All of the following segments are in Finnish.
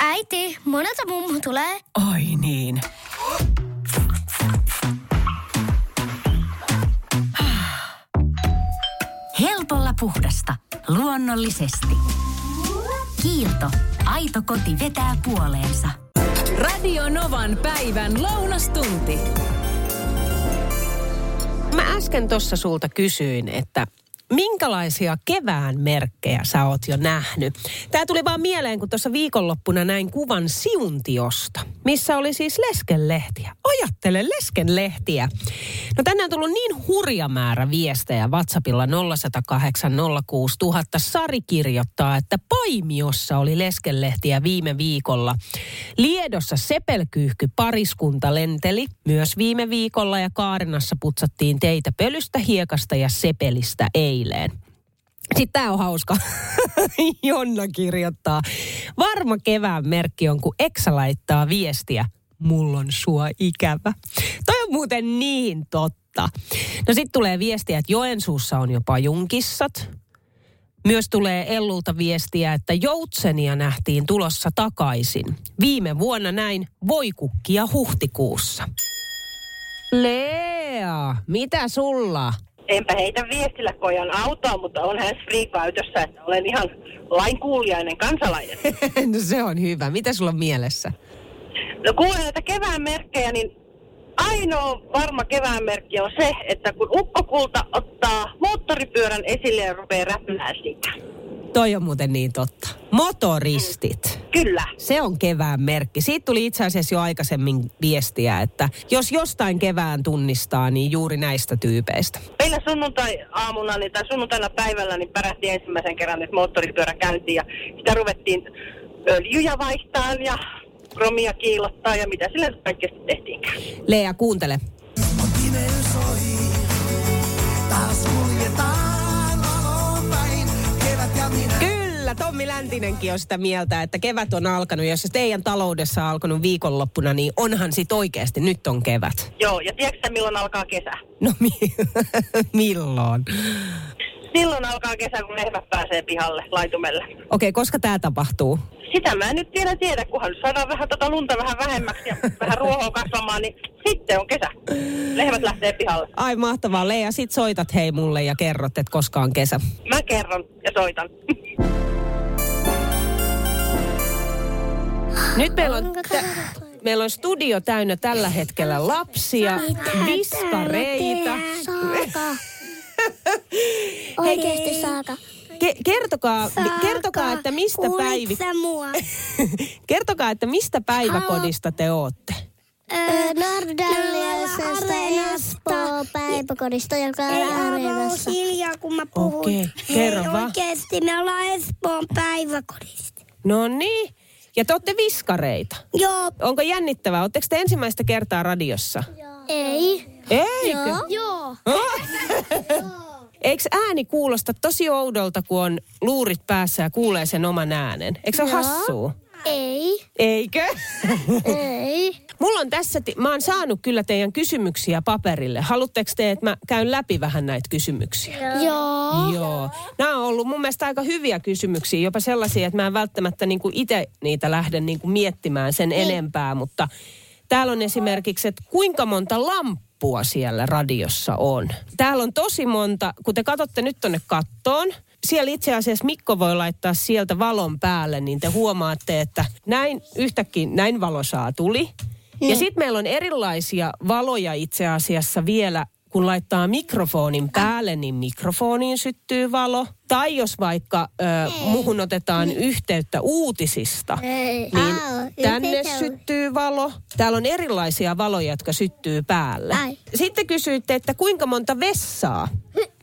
Äiti, monelta mummu tulee? Oi niin. Helpolla puhdasta. Luonnollisesti. Kiilto. Aito koti vetää puoleensa. Radio Novan päivän lounastunti. Mä äsken tuossa sulta kysyin, että minkälaisia kevään merkkejä sä oot jo nähnyt? Tää tuli vaan mieleen, kun tuossa viikonloppuna näin kuvan Siuntiosta, missä oli siis leskenlehtiä. Ajattele leskenlehtiä. No tänne on tullut niin hurja määrä viestejä WhatsAppilla 0108 06000. Sari kirjoittaa, että Paimiossa oli leskenlehtiä viime viikolla. Liedossa sepelkyyhky pariskunta lenteli myös viime viikolla ja Kaarinassa putsattiin teitä pölystä, hiekasta ja sepelistä eileen. Sitten tämä on hauska. Jonna kirjoittaa. Varma kevään merkki on, kun Eksa laittaa viestiä. Mulla on sua ikävä. Toi on muuten niin totta. No sitten tulee viestiä, että Joensuussa on jopa junkissat. Myös tulee Ellulta viestiä, että joutsenia nähtiin tulossa takaisin. Viime vuonna näin voikukkia huhtikuussa. Lea, mitä sulla? Enpä heitä viestillä kojan autoa, mutta on hän free käytössä, että olen ihan lainkuulijainen kansalainen. no se on hyvä. Mitä sulla on mielessä? No kuulen näitä kevään merkkejä, niin ainoa varma kevään merkki on se, että kun ukkokulta ottaa moottoripyörän esille ja rupeaa räplää sitä. Toi on muuten niin totta. Motoristit. Kyllä. Se on kevään merkki. Siitä tuli itse asiassa jo aikaisemmin viestiä, että jos jostain kevään tunnistaa, niin juuri näistä tyypeistä. Meillä sunnuntai-aamuna niin, tai sunnuntaina päivällä niin pärähti ensimmäisen kerran nyt moottoripyörä käyntiin ja sitä ruvettiin öljyjä vaihtaa ja kromia kiilottaa ja mitä sille kaikkea sitten tehtiinkään. Lea, kuuntele. Kyllä, Tommi Läntinenkin on sitä mieltä, että kevät on alkanut. Jos se teidän taloudessa on alkanut viikonloppuna, niin onhan sit oikeasti nyt on kevät. Joo, ja tiedätkö milloin alkaa kesä? No mi- milloin? Silloin alkaa kesä, kun lehmät pääsee pihalle laitumelle. Okei, koska tämä tapahtuu? Sitä mä en nyt vielä tiedä, kunhan nyt saadaan vähän tota lunta vähän vähemmäksi ja vähän ruohoa kasvamaan, niin sitten on kesä. Lehmät lähtee pihalle. Ai mahtavaa. Lea, sit soitat hei mulle ja kerrot, että koska on kesä. Mä kerron ja soitan. Nyt meillä on, tä- meillä on studio täynnä tällä hetkellä lapsia, viskareita. Saaka. Oikeesti Saaka. Ke- kertokaa, Saaka, kertokaa, että mistä päivi... mua? kertokaa, että mistä päiväkodista te ootte. Nordallisesta Espoo päiväkodista, joka on Areenassa. hiljaa, kun mä puhun. Okei, kerro vaan. oikeesti, me ollaan Espoon päiväkodista. No niin. Ja te olette viskareita. Joo. Onko jännittävää? Oletteko te ensimmäistä kertaa radiossa? Ei. Eikö? Joo. Eikö ääni kuulosta tosi oudolta, kun on luurit päässä ja kuulee sen oman äänen? Eikö se ole Joo. hassua? Ei. Eikö? Ei. Mulla on tässä, mä oon saanut kyllä teidän kysymyksiä paperille. Haluatteko te, että mä käyn läpi vähän näitä kysymyksiä? Joo. Joo. Nämä on ollut mun mielestä aika hyviä kysymyksiä, jopa sellaisia, että mä en välttämättä niin itse niitä lähde niin kuin miettimään sen enempää, mutta täällä on esimerkiksi, että kuinka monta lamppua siellä radiossa on. Täällä on tosi monta, kun te katsotte nyt tonne kattoon, siellä itse asiassa Mikko voi laittaa sieltä valon päälle, niin te huomaatte, että näin yhtäkkiä näin valosaa tuli. Ja sitten meillä on erilaisia valoja itse asiassa vielä, kun laittaa mikrofonin päälle, niin mikrofoniin syttyy valo. Tai jos vaikka ö, muhun otetaan yhteyttä uutisista, Ei. niin Au, tänne yhteyttä- syttyy valo. Täällä on erilaisia valoja, jotka syttyy päälle. Ai. Sitten kysyitte, että kuinka monta vessaa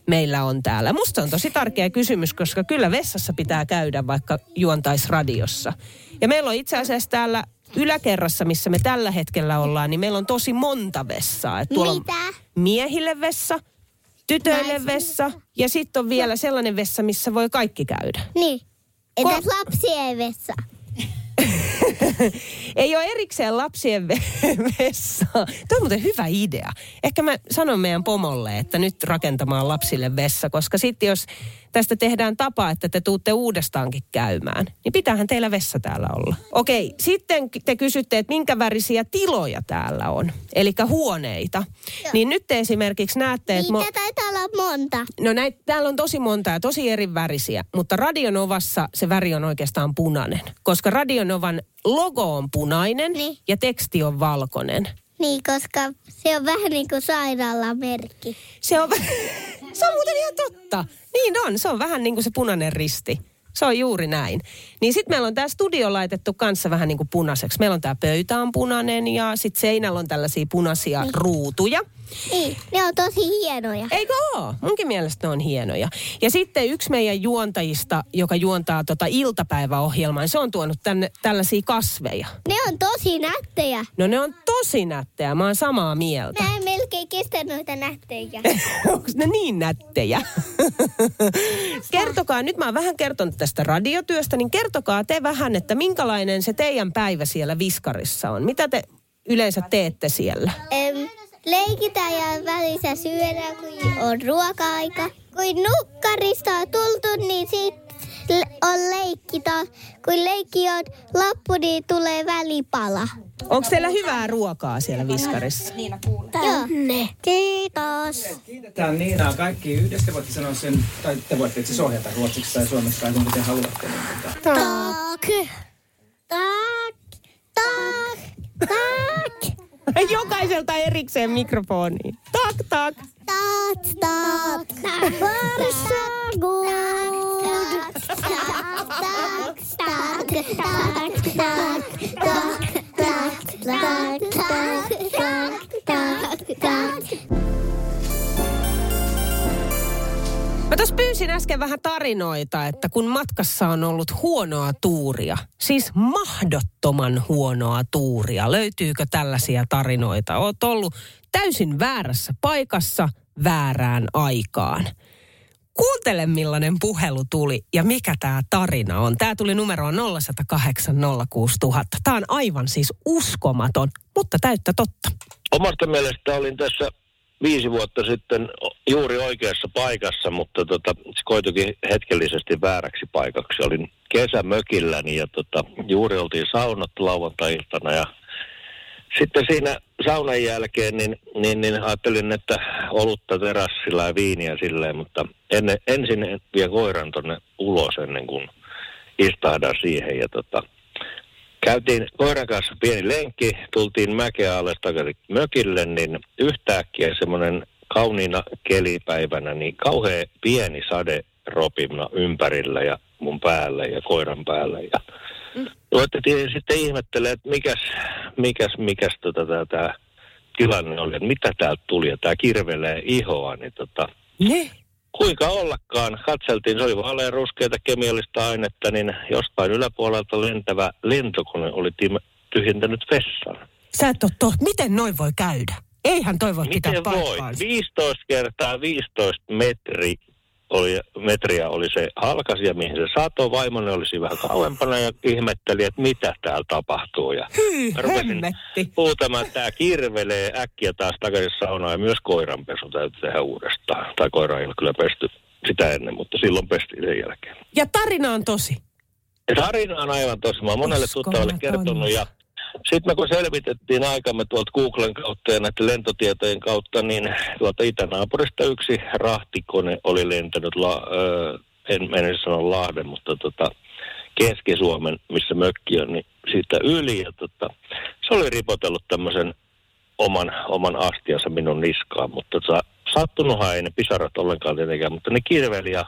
meillä on täällä. Musta on tosi tärkeä kysymys, koska kyllä vessassa pitää käydä, vaikka juontais radiossa. Ja meillä on itse asiassa täällä yläkerrassa, missä me tällä hetkellä ollaan, niin meillä on tosi monta vessaa. Et tuolla on Mitä? Miehille vessa, tytöille vessa ja sitten on vielä sellainen vessa, missä voi kaikki käydä. Niin. Entäs lapsien vessa? Ei ole erikseen lapsien ve- vessaa. Tuo on muuten hyvä idea. Ehkä mä sanon meidän pomolle, että nyt rakentamaan lapsille vessa, koska sitten jos tästä tehdään tapa, että te tuutte uudestaankin käymään, niin pitäähän teillä vessa täällä olla. Okei, sitten te kysytte, että minkä värisiä tiloja täällä on, eli huoneita. Joo. Niin nyt te esimerkiksi näette, että... Niitä taitaa olla monta. No näitä, täällä on tosi monta ja tosi eri värisiä, mutta Radionovassa se väri on oikeastaan punainen, koska Radionovan logo on punainen Niin. ja teksti on valkoinen. Niin, koska se on vähän niin kuin sairaalamerkki. Se on, se on muuten ihan totta. Niin on, se on vähän niin kuin se punainen risti. Se on juuri näin. Niin sitten meillä on tämä studio laitettu kanssa vähän niin kuin punaiseksi. Meillä on tämä pöytä on punainen ja sitten seinällä on tällaisia punaisia niin. ruutuja. Niin, ne on tosi hienoja. Eikö oo? Munkin mielestä ne on hienoja. Ja sitten yksi meidän juontajista, joka juontaa tota iltapäiväohjelmaa, se on tuonut tänne tällaisia kasveja. Ne on tosi nättejä. No ne on tosi nättejä, mä oon samaa mieltä. Mä en melkein kestä noita nättejä. Onko ne niin nättejä? kertokaa, nyt mä oon vähän kertonut tästä radiotyöstä, niin kertokaa te vähän, että minkälainen se teidän päivä siellä Viskarissa on. Mitä te yleensä teette siellä? Em, leikitään ja välissä syödään, kun on ruoka-aika. Kun nukkarista on tultu, niin sit le- on leikki. Kun leikki on loppu, niin tulee välipala. Onko teillä hyvää ruokaa siellä Viskarissa? Tänne. Kiitos. Kiitetään Niinaa kaikki yhdessä. Voitte sanoa sen, tai te voitte siis ohjata ruotsiksi tai suomeksi tai kuinka te haluatte. Niin, tota, Tak. Tak. Jokaiselta erikseen mikrofoniin. Tak, tak. Tak, tak. Varsha good. Tak, tak, tak, tak, tak, tak, tak, tak. Tuossa pyysin äsken vähän tarinoita, että kun matkassa on ollut huonoa tuuria, siis mahdottoman huonoa tuuria, löytyykö tällaisia tarinoita? Oot ollut täysin väärässä paikassa väärään aikaan. Kuuntele millainen puhelu tuli ja mikä tämä tarina on. Tämä tuli numeroon 0108 06000. Tämä on aivan siis uskomaton, mutta täyttä totta. Omasta mielestä olin tässä viisi vuotta sitten juuri oikeassa paikassa, mutta tota, se koitukin hetkellisesti vääräksi paikaksi. Olin kesämökilläni ja tota, juuri oltiin saunattu lauantai-iltana ja sitten siinä saunan jälkeen niin, niin, niin ajattelin, että olutta terassilla ja viiniä silleen, mutta ennen, ensin vie koiran tonne ulos ennen kuin istahdan siihen ja tota, Käytiin koiran kanssa pieni lenkki, tultiin mäkeä alas takaisin mökille, niin yhtäkkiä semmoinen kauniina kelipäivänä, niin kauhean pieni sade ropimna ympärillä ja mun päälle ja koiran päälle. Ja ruvettiin sitten ihmettelemään, että mikäs, mikäs, mikäs tota, tää, tää tilanne oli, että mitä täältä tuli, ja tämä kirvelee ihoa, niin tota, Ne? Kuinka ollakaan, katseltiin, se oli vaalean ruskeita kemiallista ainetta, niin jostain yläpuolelta lentävä lentokone oli tyhjentänyt vessan. Sä et ole tohti. Miten noin voi käydä? Eihän toi voi pitää Miten voi? paikkaansa. 15 kertaa 15 metri oli, metriä oli se halkasia, mihin se satoi. Vaimoni olisi vähän kauempana ja ihmetteli, että mitä täällä tapahtuu. Ja rupesin hemmetti. huutamaan, että tämä kirvelee äkkiä taas takaisin saunaan ja myös koiranpesu täytyy tehdä uudestaan. Tai koira ei ole kyllä pesty sitä ennen, mutta silloin pestiin sen jälkeen. Ja tarina on tosi. Ja tarina on aivan tosi. Mä oon monelle tuttavalle kertonut ja sitten me kun selvitettiin aikamme tuolta Googlen kautta ja näiden lentotietojen kautta, niin tuolta itänaapurista yksi rahtikone oli lentänyt, la, ö, en mene sanoa Lahden, mutta tota, Keski-Suomen, missä mökki on, niin siitä yli. Ja tota, se oli ripotellut tämmöisen oman, oman astiansa minun niskaan, mutta tota, sattunuthan ei ne pisarat ollenkaan tietenkään, mutta ne kirveli ja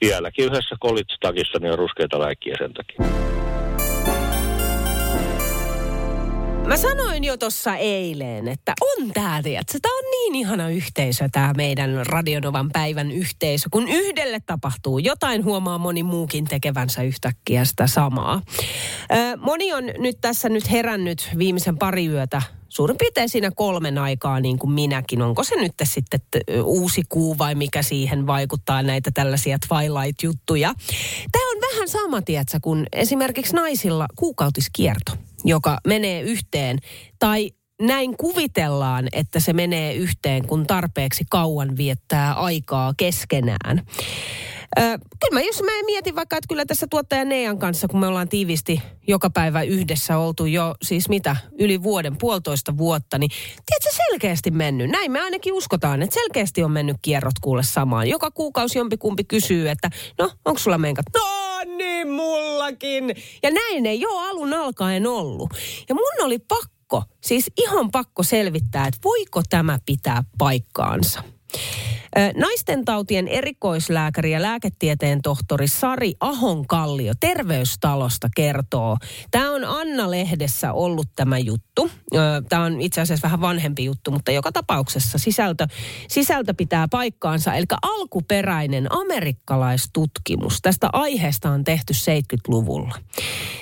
vieläkin yhdessä kolitstakissa niin on ruskeita läikkiä sen takia. Mä sanoin jo tuossa eilen, että on tää, tiedätkö, tää on niin ihana yhteisö, tää meidän Radionovan päivän yhteisö. Kun yhdelle tapahtuu jotain, huomaa moni muukin tekevänsä yhtäkkiä sitä samaa. Moni on nyt tässä nyt herännyt viimeisen pari yötä suurin piirtein siinä kolmen aikaa niin kuin minäkin. Onko se nyt sitten uusi kuu vai mikä siihen vaikuttaa näitä tällaisia Twilight-juttuja. Tämä on vähän sama, tiedätkö, kun esimerkiksi naisilla kuukautiskierto, joka menee yhteen. Tai näin kuvitellaan, että se menee yhteen, kun tarpeeksi kauan viettää aikaa keskenään. Ö, kyllä mä, jos mä mietin vaikka, että kyllä tässä tuottaja Nean kanssa, kun me ollaan tiivisti joka päivä yhdessä oltu jo siis mitä, yli vuoden, puolitoista vuotta, niin tiedätkö selkeästi mennyt. Näin me ainakin uskotaan, että selkeästi on mennyt kierrot kuule samaan. Joka kuukausi jompikumpi kysyy, että no, onko sulla menkat? No niin, mullakin. Ja näin ei ole alun alkaen ollut. Ja mun oli pakko, siis ihan pakko selvittää, että voiko tämä pitää paikkaansa. Naisten tautien erikoislääkäri ja lääketieteen tohtori Sari Ahonkallio Terveystalosta kertoo. Tämä on Anna-lehdessä ollut tämä juttu. Tämä on itse asiassa vähän vanhempi juttu, mutta joka tapauksessa sisältö, sisältö pitää paikkaansa. Eli alkuperäinen amerikkalaistutkimus tästä aiheesta on tehty 70-luvulla.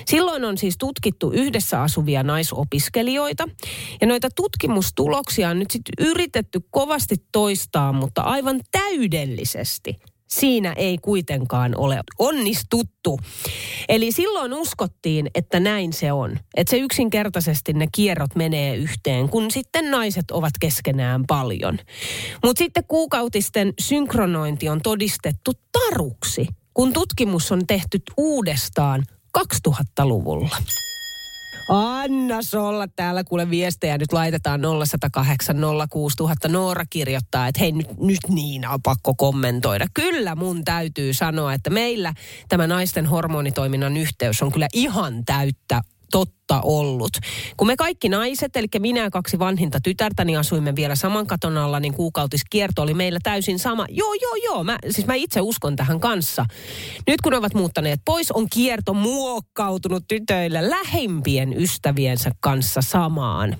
Silloin on siis tutkittu yhdessä asuvia naisopiskelijoita. Ja noita tutkimustuloksia on nyt sitten yritetty kovasti toistaa, mutta aivan täydellisesti siinä ei kuitenkaan ole onnistuttu. Eli silloin uskottiin, että näin se on. Että se yksinkertaisesti ne kierrot menee yhteen, kun sitten naiset ovat keskenään paljon. Mutta sitten kuukautisten synkronointi on todistettu taruksi, kun tutkimus on tehty uudestaan 2000-luvulla. Anna Solla täällä kuule viestejä nyt laitetaan 0108 06000. Noora kirjoittaa, että hei nyt, nyt niin on pakko kommentoida. Kyllä mun täytyy sanoa, että meillä tämä naisten hormonitoiminnan yhteys on kyllä ihan täyttä totta ollut. Kun me kaikki naiset, eli minä ja kaksi vanhinta tytärtäni asuimme vielä saman katon alla, niin kuukautiskierto oli meillä täysin sama. Joo, joo, joo, mä, siis mä itse uskon tähän kanssa. Nyt kun ovat muuttaneet pois, on kierto muokkautunut tytöille lähimpien ystäviensä kanssa samaan.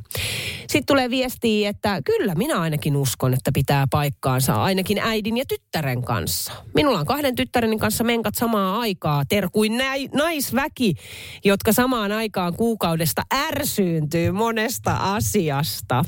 Sitten tulee viestiä, että kyllä minä ainakin uskon, että pitää paikkaansa ainakin äidin ja tyttären kanssa. Minulla on kahden tyttäreni kanssa menkat samaa aikaa, terkuin naisväki, jotka samaan aikaan kuukaudesta ärsyyntyy monesta asiasta.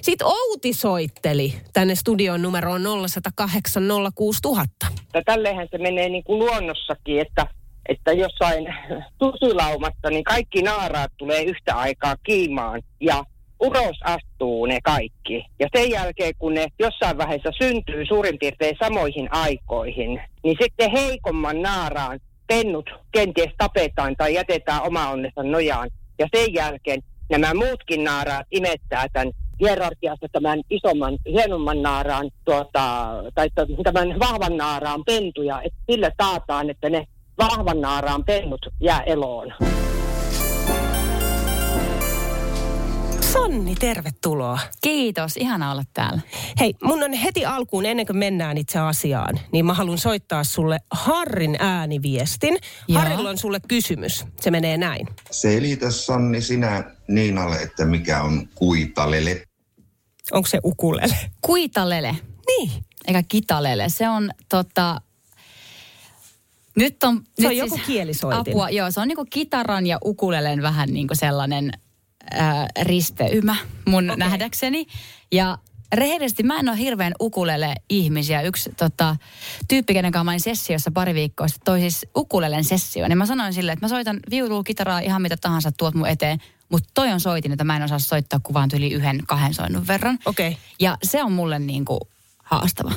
Sitten Outi soitteli tänne studion numeroon 0108 06000. että tälleenhän se menee niin kuin luonnossakin, että, että jossain tusilaumassa niin kaikki naaraat tulee yhtä aikaa kiimaan ja uros astuu ne kaikki. Ja sen jälkeen, kun ne jossain vaiheessa syntyy suurin piirtein samoihin aikoihin, niin sitten heikomman naaraan pennut kenties tapetaan tai jätetään oma onnensa nojaan. Ja sen jälkeen nämä muutkin naaraat imettää tämän hierarkiassa tämän isomman, hienomman naaraan, tuota, tai tämän vahvan naaraan pentuja, että sillä taataan, että ne vahvan naaraan pennut jää eloon. Sanni, tervetuloa. Kiitos, ihana olla täällä. Hei, mun on heti alkuun, ennen kuin mennään itse asiaan, niin mä haluan soittaa sulle Harrin ääniviestin. Joo. Harrilla on sulle kysymys. Se menee näin. Selitä Sanni sinä Niinalle, että mikä on kuitalele. Onko se ukulele? Kuitalele, Niin. eikä kitalele. Se on tota... Nyt on... Se nyt on joku kielisoitin. Apua, joo, se on niinku kitaran ja ukulelen vähän niinku sellainen ää, risteymä mun okay. nähdäkseni. Ja rehellisesti mä en ole hirveän ukulele ihmisiä. Yksi tota, tyyppi, kenen kanssa mä olin sessiossa pari viikkoa sitten, toi siis ukulelen sessio. Niin mä sanoin silleen, että mä soitan viulua, kitaraa, ihan mitä tahansa tuot mun eteen. Mutta toi on soitin, että mä en osaa soittaa kuvaan yli yhden, kahden soinnun verran. Okei. Okay. Ja se on mulle niinku haastava.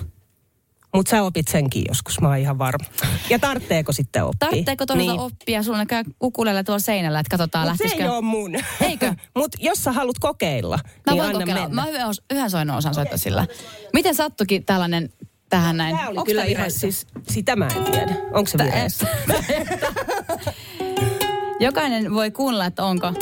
Mutta sä opit senkin joskus, mä oon ihan varma. Ja tartteeko sitten oppia? Tarvitseeko todella niin. oppia? Sulla näkyy ukulele tuolla seinällä, että katsotaan Mut se lähtisikö. ei ole mun. Eikö? Mutta jos sä haluat kokeilla, Mä niin voin anna kokeilla. mennä. Mä yhden, os- yhden soinnon osaan soittaa sillä. Miten sattukin tällainen tähän näin? Tämä oli Onks kyllä ihan siis, sitä mä en tiedä. Onko se vireessä? Jokainen voi kuunnella, että onko.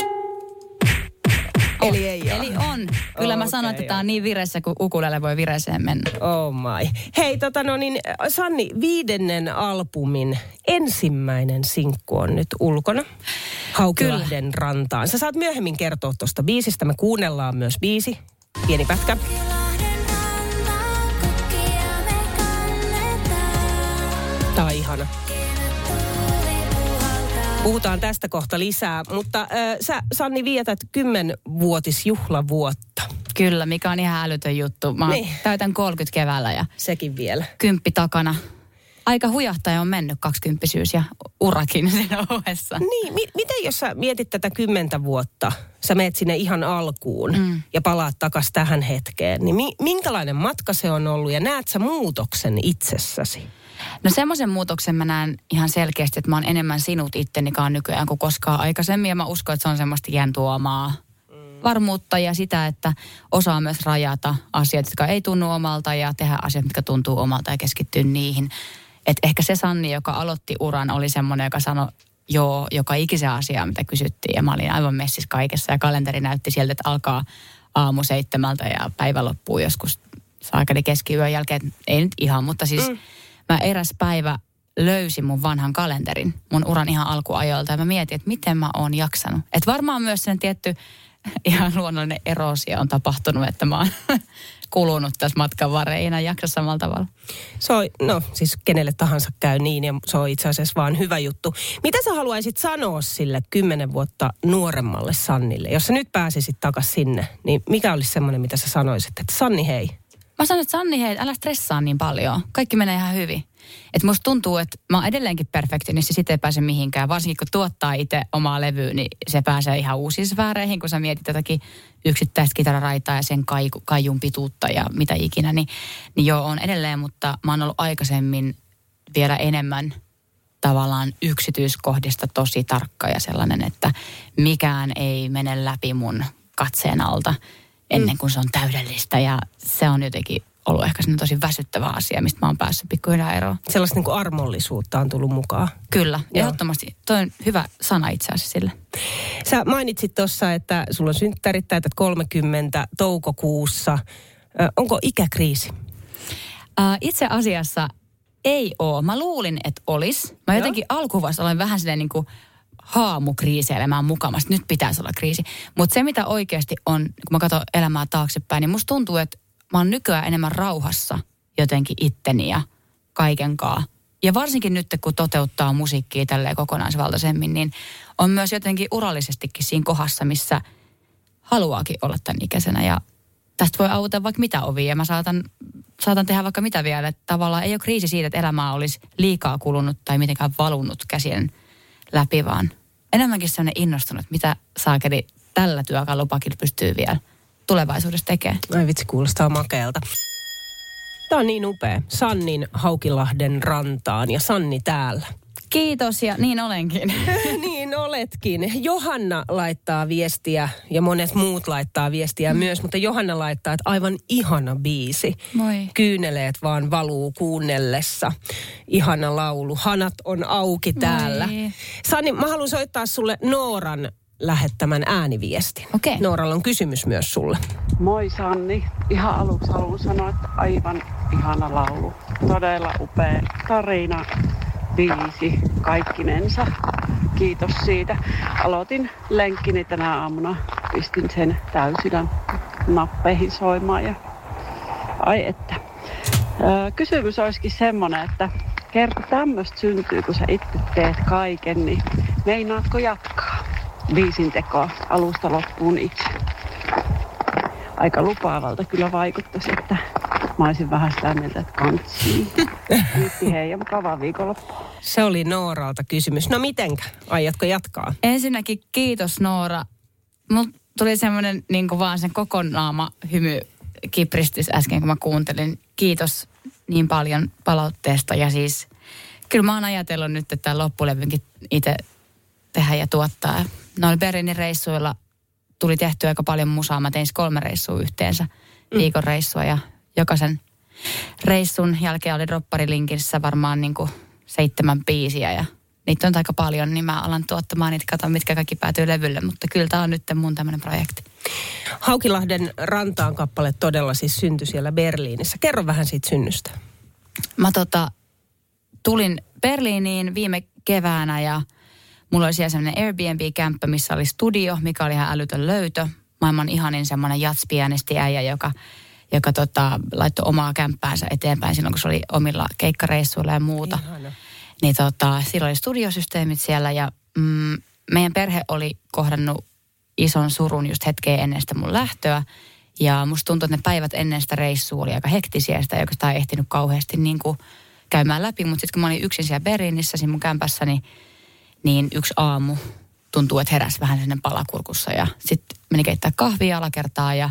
Eli ei ole. Eli on. Kyllä mä Okei, sanon, että tämä on niin vireessä, kun ukulele voi vireeseen mennä. Oh my. Hei, tota no niin, Sanni, viidennen albumin ensimmäinen sinkku on nyt ulkona. Haukilahden rantaan. Sä saat myöhemmin kertoa tuosta biisistä. Me kuunnellaan myös biisi. Pieni pätkä. Tää on ihana. Puhutaan tästä kohta lisää, mutta äh, sä Sanni vietät kymmenvuotisjuhlavuotta. Kyllä, mikä on ihan älytön juttu. Mä Niin. täytän 30 keväällä ja Sekin vielä. kymppi takana. Aika hujahtaja on mennyt kaksikymppisyys ja urakin siinä ohessa. Niin, mi- miten jos sä mietit tätä kymmentä vuotta, sä meet sinne ihan alkuun mm. ja palaat takas tähän hetkeen, niin mi- minkälainen matka se on ollut ja näet sä muutoksen itsessäsi? No semmoisen muutoksen mä näen ihan selkeästi, että mä oon enemmän sinut ittenikaan nykyään kuin koskaan aikaisemmin. Ja mä uskon, että se on semmoista iän tuomaa varmuutta ja sitä, että osaa myös rajata asiat, jotka ei tunnu omalta ja tehdä asiat, mitkä tuntuu omalta ja keskittyä niihin. Et ehkä se Sanni, joka aloitti uran, oli semmoinen, joka sanoi joo joka ikisen asia, mitä kysyttiin. Ja mä olin aivan messissä kaikessa ja kalenteri näytti sieltä, että alkaa aamu seitsemältä ja päivä loppuu joskus saakeli keskiyön jälkeen. Ei nyt ihan, mutta siis mm. Mä eräs päivä löysin mun vanhan kalenterin mun uran ihan alkuajoilta ja mä mietin, että miten mä oon jaksanut. Että varmaan myös sen tietty ihan luonnollinen erosia on tapahtunut, että mä oon kulunut tässä matkan varrella, ei enää jaksa samalla tavalla. Se on, no siis kenelle tahansa käy niin ja se on itse asiassa vaan hyvä juttu. Mitä sä haluaisit sanoa sille kymmenen vuotta nuoremmalle Sannille? Jos sä nyt pääsisit takaisin sinne, niin mikä olisi semmoinen, mitä sä sanoisit, että Sanni hei, Mä sanoin, että Sanni, hei, älä stressaa niin paljon. Kaikki menee ihan hyvin. Et musta tuntuu, että mä oon edelleenkin perfektionisti, niin sit ei pääse mihinkään. Varsinkin kun tuottaa itse omaa levyä, niin se pääsee ihan uusiin sfääreihin, kun sä mietit jotakin yksittäistä kitararaitaa ja sen kai, kaijun pituutta ja mitä ikinä. Niin, niin joo, on edelleen, mutta mä oon ollut aikaisemmin vielä enemmän tavallaan yksityiskohdista tosi tarkka ja sellainen, että mikään ei mene läpi mun katseen alta ennen kuin se on täydellistä. Ja se on jotenkin ollut ehkä tosi väsyttävä asia, mistä mä oon päässyt pikkuhiljaa eroon. Sellaista niin kuin armollisuutta on tullut mukaan. Kyllä, Joo. ehdottomasti. Toi on hyvä sana itse asiassa sille. Sä mainitsit tuossa, että sulla on synttärit, täytät 30 toukokuussa. Ö, onko ikäkriisi? Itse asiassa ei ole. Mä luulin, että olisi. Mä jotenkin alkuvaiheessa olen vähän silleen niin kuin haamukriiseilemään mukamassa. Nyt pitäisi olla kriisi. Mutta se, mitä oikeasti on, kun mä katson elämää taaksepäin, niin musta tuntuu, että mä oon nykyään enemmän rauhassa jotenkin itteni ja kaikenkaa. Ja varsinkin nyt, kun toteuttaa musiikkia tälleen kokonaisvaltaisemmin, niin on myös jotenkin urallisestikin siinä kohdassa, missä haluaakin olla tämän ikäisenä. Ja tästä voi auta vaikka mitä ovia mä saatan, saatan tehdä vaikka mitä vielä. Että tavallaan ei ole kriisi siitä, että elämää olisi liikaa kulunut tai mitenkään valunut käsien läpi, vaan enemmänkin sellainen innostunut, mitä saakeli tällä työkalupakilla pystyy vielä tulevaisuudessa tekemään. Ai vitsi, kuulostaa makeelta. Tämä on niin upea. Sannin Haukilahden rantaan ja Sanni täällä. Kiitos ja niin olenkin. niin oletkin. Johanna laittaa viestiä ja monet muut laittaa viestiä mm. myös, mutta Johanna laittaa, että aivan ihana biisi. Moi. Kyyneleet vaan valuu kuunnellessa. Ihana laulu. Hanat on auki täällä. Moi. Sanni, mä haluan soittaa sulle Nooran lähettämän ääniviestin. Okei. Nooralla on kysymys myös sulle. Moi Sanni. Ihan aluksi haluan sanoa, että aivan ihana laulu. Todella upea tarina, biisi, kaikkinensa. Kiitos siitä. Aloitin lenkkini tänä aamuna. Pistin sen täysillä nappeihin soimaan ja ai että. Kysymys olisikin semmonen, että kerta tämmöistä syntyy, kun sä itse teet kaiken, niin meinaatko jatkaa biisin tekoa alusta loppuun itse? Aika lupaavalta kyllä vaikuttaisi, että mä olisin vähän sitä mieltä, että kantsii. Kiitti hei ja mukavaa viikonloppua. Se oli Nooralta kysymys. No mitenkä? Aiotko jatkaa? Ensinnäkin kiitos Noora. Mulla tuli semmoinen niin vaan sen koko naama hymy kipristys äsken, kun mä kuuntelin. Kiitos niin paljon palautteesta ja siis kyllä mä oon ajatellut nyt, että loppulevynkin itse tehdä ja tuottaa. Noilla Berliinin reissuilla tuli tehtyä aika paljon musaa. Mä tein siis kolme reissua yhteensä, mm. viikon reissua ja jokaisen reissun jälkeen oli dropparilinkissä varmaan niin kuin seitsemän biisiä ja niitä on aika paljon, niin mä alan tuottamaan niitä, katson mitkä kaikki päätyy levylle, mutta kyllä tämä on nyt mun tämmöinen projekti. Haukilahden rantaan kappale todella siis syntyi siellä Berliinissä. Kerro vähän siitä synnystä. Mä tota, tulin Berliiniin viime keväänä ja mulla oli siellä semmoinen Airbnb-kämppä, missä oli studio, mikä oli ihan älytön löytö. Maailman ihanin semmoinen jatspianisti äijä, joka joka tota, laittoi omaa kämppäänsä eteenpäin silloin, kun se oli omilla keikkareissuilla ja muuta. Ihana. Niin tota, silloin oli studiosysteemit siellä ja mm, meidän perhe oli kohdannut ison surun just hetkeä ennen sitä mun lähtöä. Ja musta tuntuu, että ne päivät ennen sitä reissua oli aika hektisiä, sitä ei oikeastaan ehtinyt kauheasti niin kuin käymään läpi. Mutta sitten kun mä olin yksin siellä Berliinissä, siinä mun kämpässäni, niin yksi aamu tuntuu, että heräsi vähän sinne palakurkussa. Ja sitten meni keittää kahvia alakertaa ja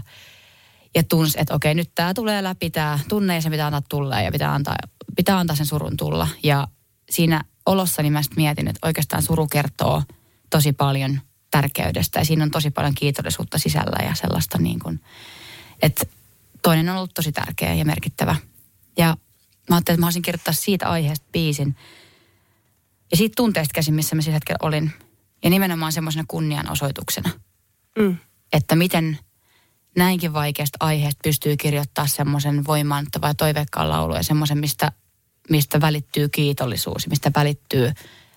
ja tunsi, että okei, nyt tämä tulee läpi, tämä tunne ja se pitää antaa tulla ja pitää antaa, pitää antaa sen surun tulla. Ja siinä olossani mä sitten mietin, että oikeastaan suru kertoo tosi paljon tärkeydestä ja siinä on tosi paljon kiitollisuutta sisällä ja sellaista niin kuin, että toinen on ollut tosi tärkeä ja merkittävä. Ja mä ajattelin, että mä olisin kirjoittaa siitä aiheesta biisin ja siitä tunteesta käsin, missä mä sillä hetkellä olin. Ja nimenomaan semmoisena kunnianosoituksena. Mm. Että miten näinkin vaikeasta aiheesta pystyy kirjoittaa semmoisen voimaannuttava ja toiveikkaan laulu ja semmoisen, mistä, mistä välittyy kiitollisuus, mistä välittyy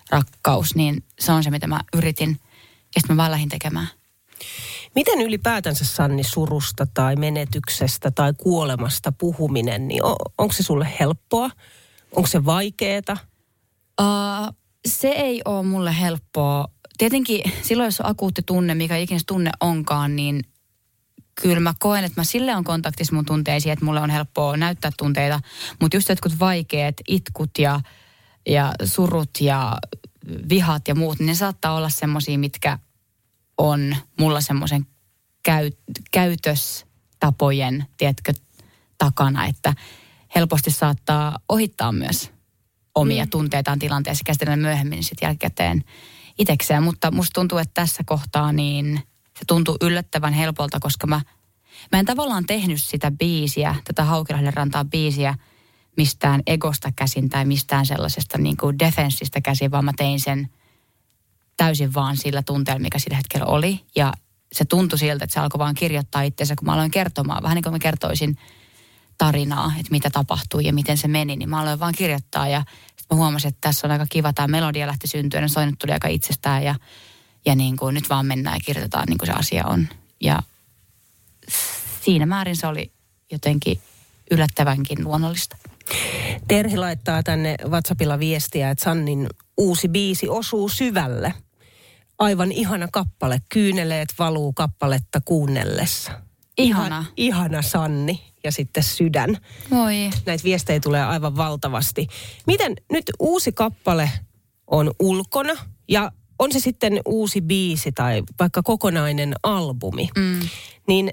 rakkaus, niin se on se, mitä mä yritin ja sitten mä vaan lähdin tekemään. Miten ylipäätänsä Sanni surusta tai menetyksestä tai kuolemasta puhuminen, niin on, onko se sulle helppoa? Onko se vaikeeta? Uh, se ei ole mulle helppoa. Tietenkin silloin, jos on akuutti tunne, mikä ikinä tunne onkaan, niin kyllä mä koen, että mä sille on kontaktissa mun tunteisiin, että mulle on helppoa näyttää tunteita. Mutta just jotkut vaikeat itkut ja, ja surut ja vihat ja muut, niin ne saattaa olla semmoisia, mitkä on mulla semmoisen käy, käytöstapojen, tiedätkö, takana, että helposti saattaa ohittaa myös omia mm. tunteitaan tilanteessa käsitellä myöhemmin sitten jälkikäteen itekseen. Mutta musta tuntuu, että tässä kohtaa niin se tuntuu yllättävän helpolta, koska mä, mä en tavallaan tehnyt sitä biisiä, tätä Haukilahden rantaa biisiä, mistään egosta käsin tai mistään sellaisesta niin kuin defenssistä käsin, vaan mä tein sen täysin vaan sillä tunteella, mikä sillä hetkellä oli. Ja se tuntui siltä, että se alkoi vaan kirjoittaa itseensä, kun mä aloin kertomaan. Vähän niin kuin mä kertoisin tarinaa, että mitä tapahtui ja miten se meni, niin mä aloin vaan kirjoittaa. Ja sitten mä huomasin, että tässä on aika kiva, tämä melodia lähti syntyä, ja soinut tuli aika itsestään. Ja, ja niin kuin, nyt vaan mennään ja kirjoitetaan niin kuin se asia on. Ja siinä määrin se oli jotenkin yllättävänkin luonnollista. Terhi laittaa tänne WhatsAppilla viestiä, että Sannin uusi biisi osuu syvälle. Aivan ihana kappale. Kyyneleet valuu kappaletta kuunnellessa. Ihana. Ihan, ihana Sanni ja sitten sydän. Voi. Näitä viestejä tulee aivan valtavasti. Miten nyt uusi kappale on ulkona ja on se sitten uusi biisi tai vaikka kokonainen albumi, Mm. niin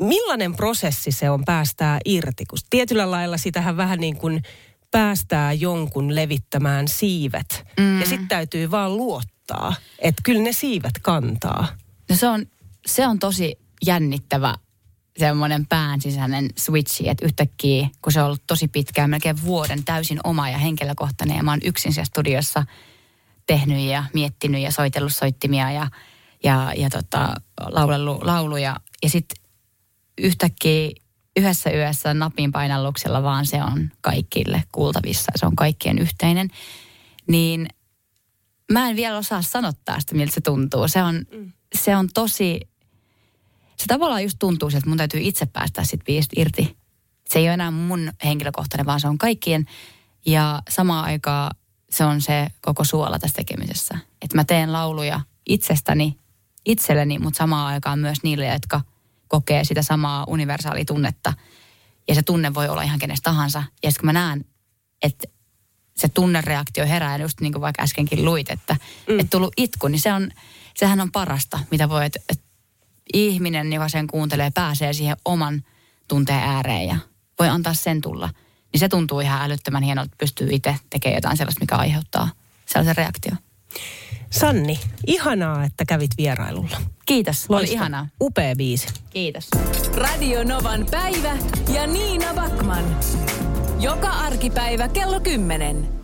millainen prosessi se on päästää irti? Kun tietyllä lailla sitähän vähän niin kuin päästää jonkun levittämään siivet. Mm. Ja sitten täytyy vaan luottaa, että kyllä ne siivet kantaa. No se on, se on tosi jännittävä semmoinen pään sisäinen switchi, että yhtäkkiä, kun se on ollut tosi pitkään, melkein vuoden täysin oma ja henkilökohtainen, ja mä oon yksin siellä studiossa tehnyt ja miettinyt ja soitellut soittimia ja, ja, ja tota, laulellut lauluja. Ja sitten yhtäkkiä yhdessä yössä napin painalluksella vaan se on kaikille kuultavissa, se on kaikkien yhteinen. Niin mä en vielä osaa sanottaa sitä, miltä se tuntuu. Se on, mm. se on tosi, se tavallaan just tuntuu että mun täytyy itse päästä sit biisistä irti. Se ei ole enää mun henkilökohtainen, vaan se on kaikkien. Ja samaan aikaan se on se koko suola tässä tekemisessä. Että mä teen lauluja itsestäni, itselleni, mutta samaan aikaan myös niille, jotka kokee sitä samaa universaalitunnetta. Ja se tunne voi olla ihan kenestä tahansa. Ja sitten kun mä näen, että se tunnereaktio herää, just niin kuin vaikka äskenkin luit, että mm. et tullut itku, niin se on, sehän on parasta, mitä voi, että et ihminen, joka sen kuuntelee, pääsee siihen oman tunteen ääreen ja voi antaa sen tulla. Niin se tuntuu ihan älyttömän hienolta, että pystyy itse tekemään jotain sellaista, mikä aiheuttaa sellaisen reaktion. Sanni, ihanaa, että kävit vierailulla. Kiitos, oli ihanaa. Upea biisi. Kiitos. Radio Novan päivä ja Niina Backman. Joka arkipäivä kello 10.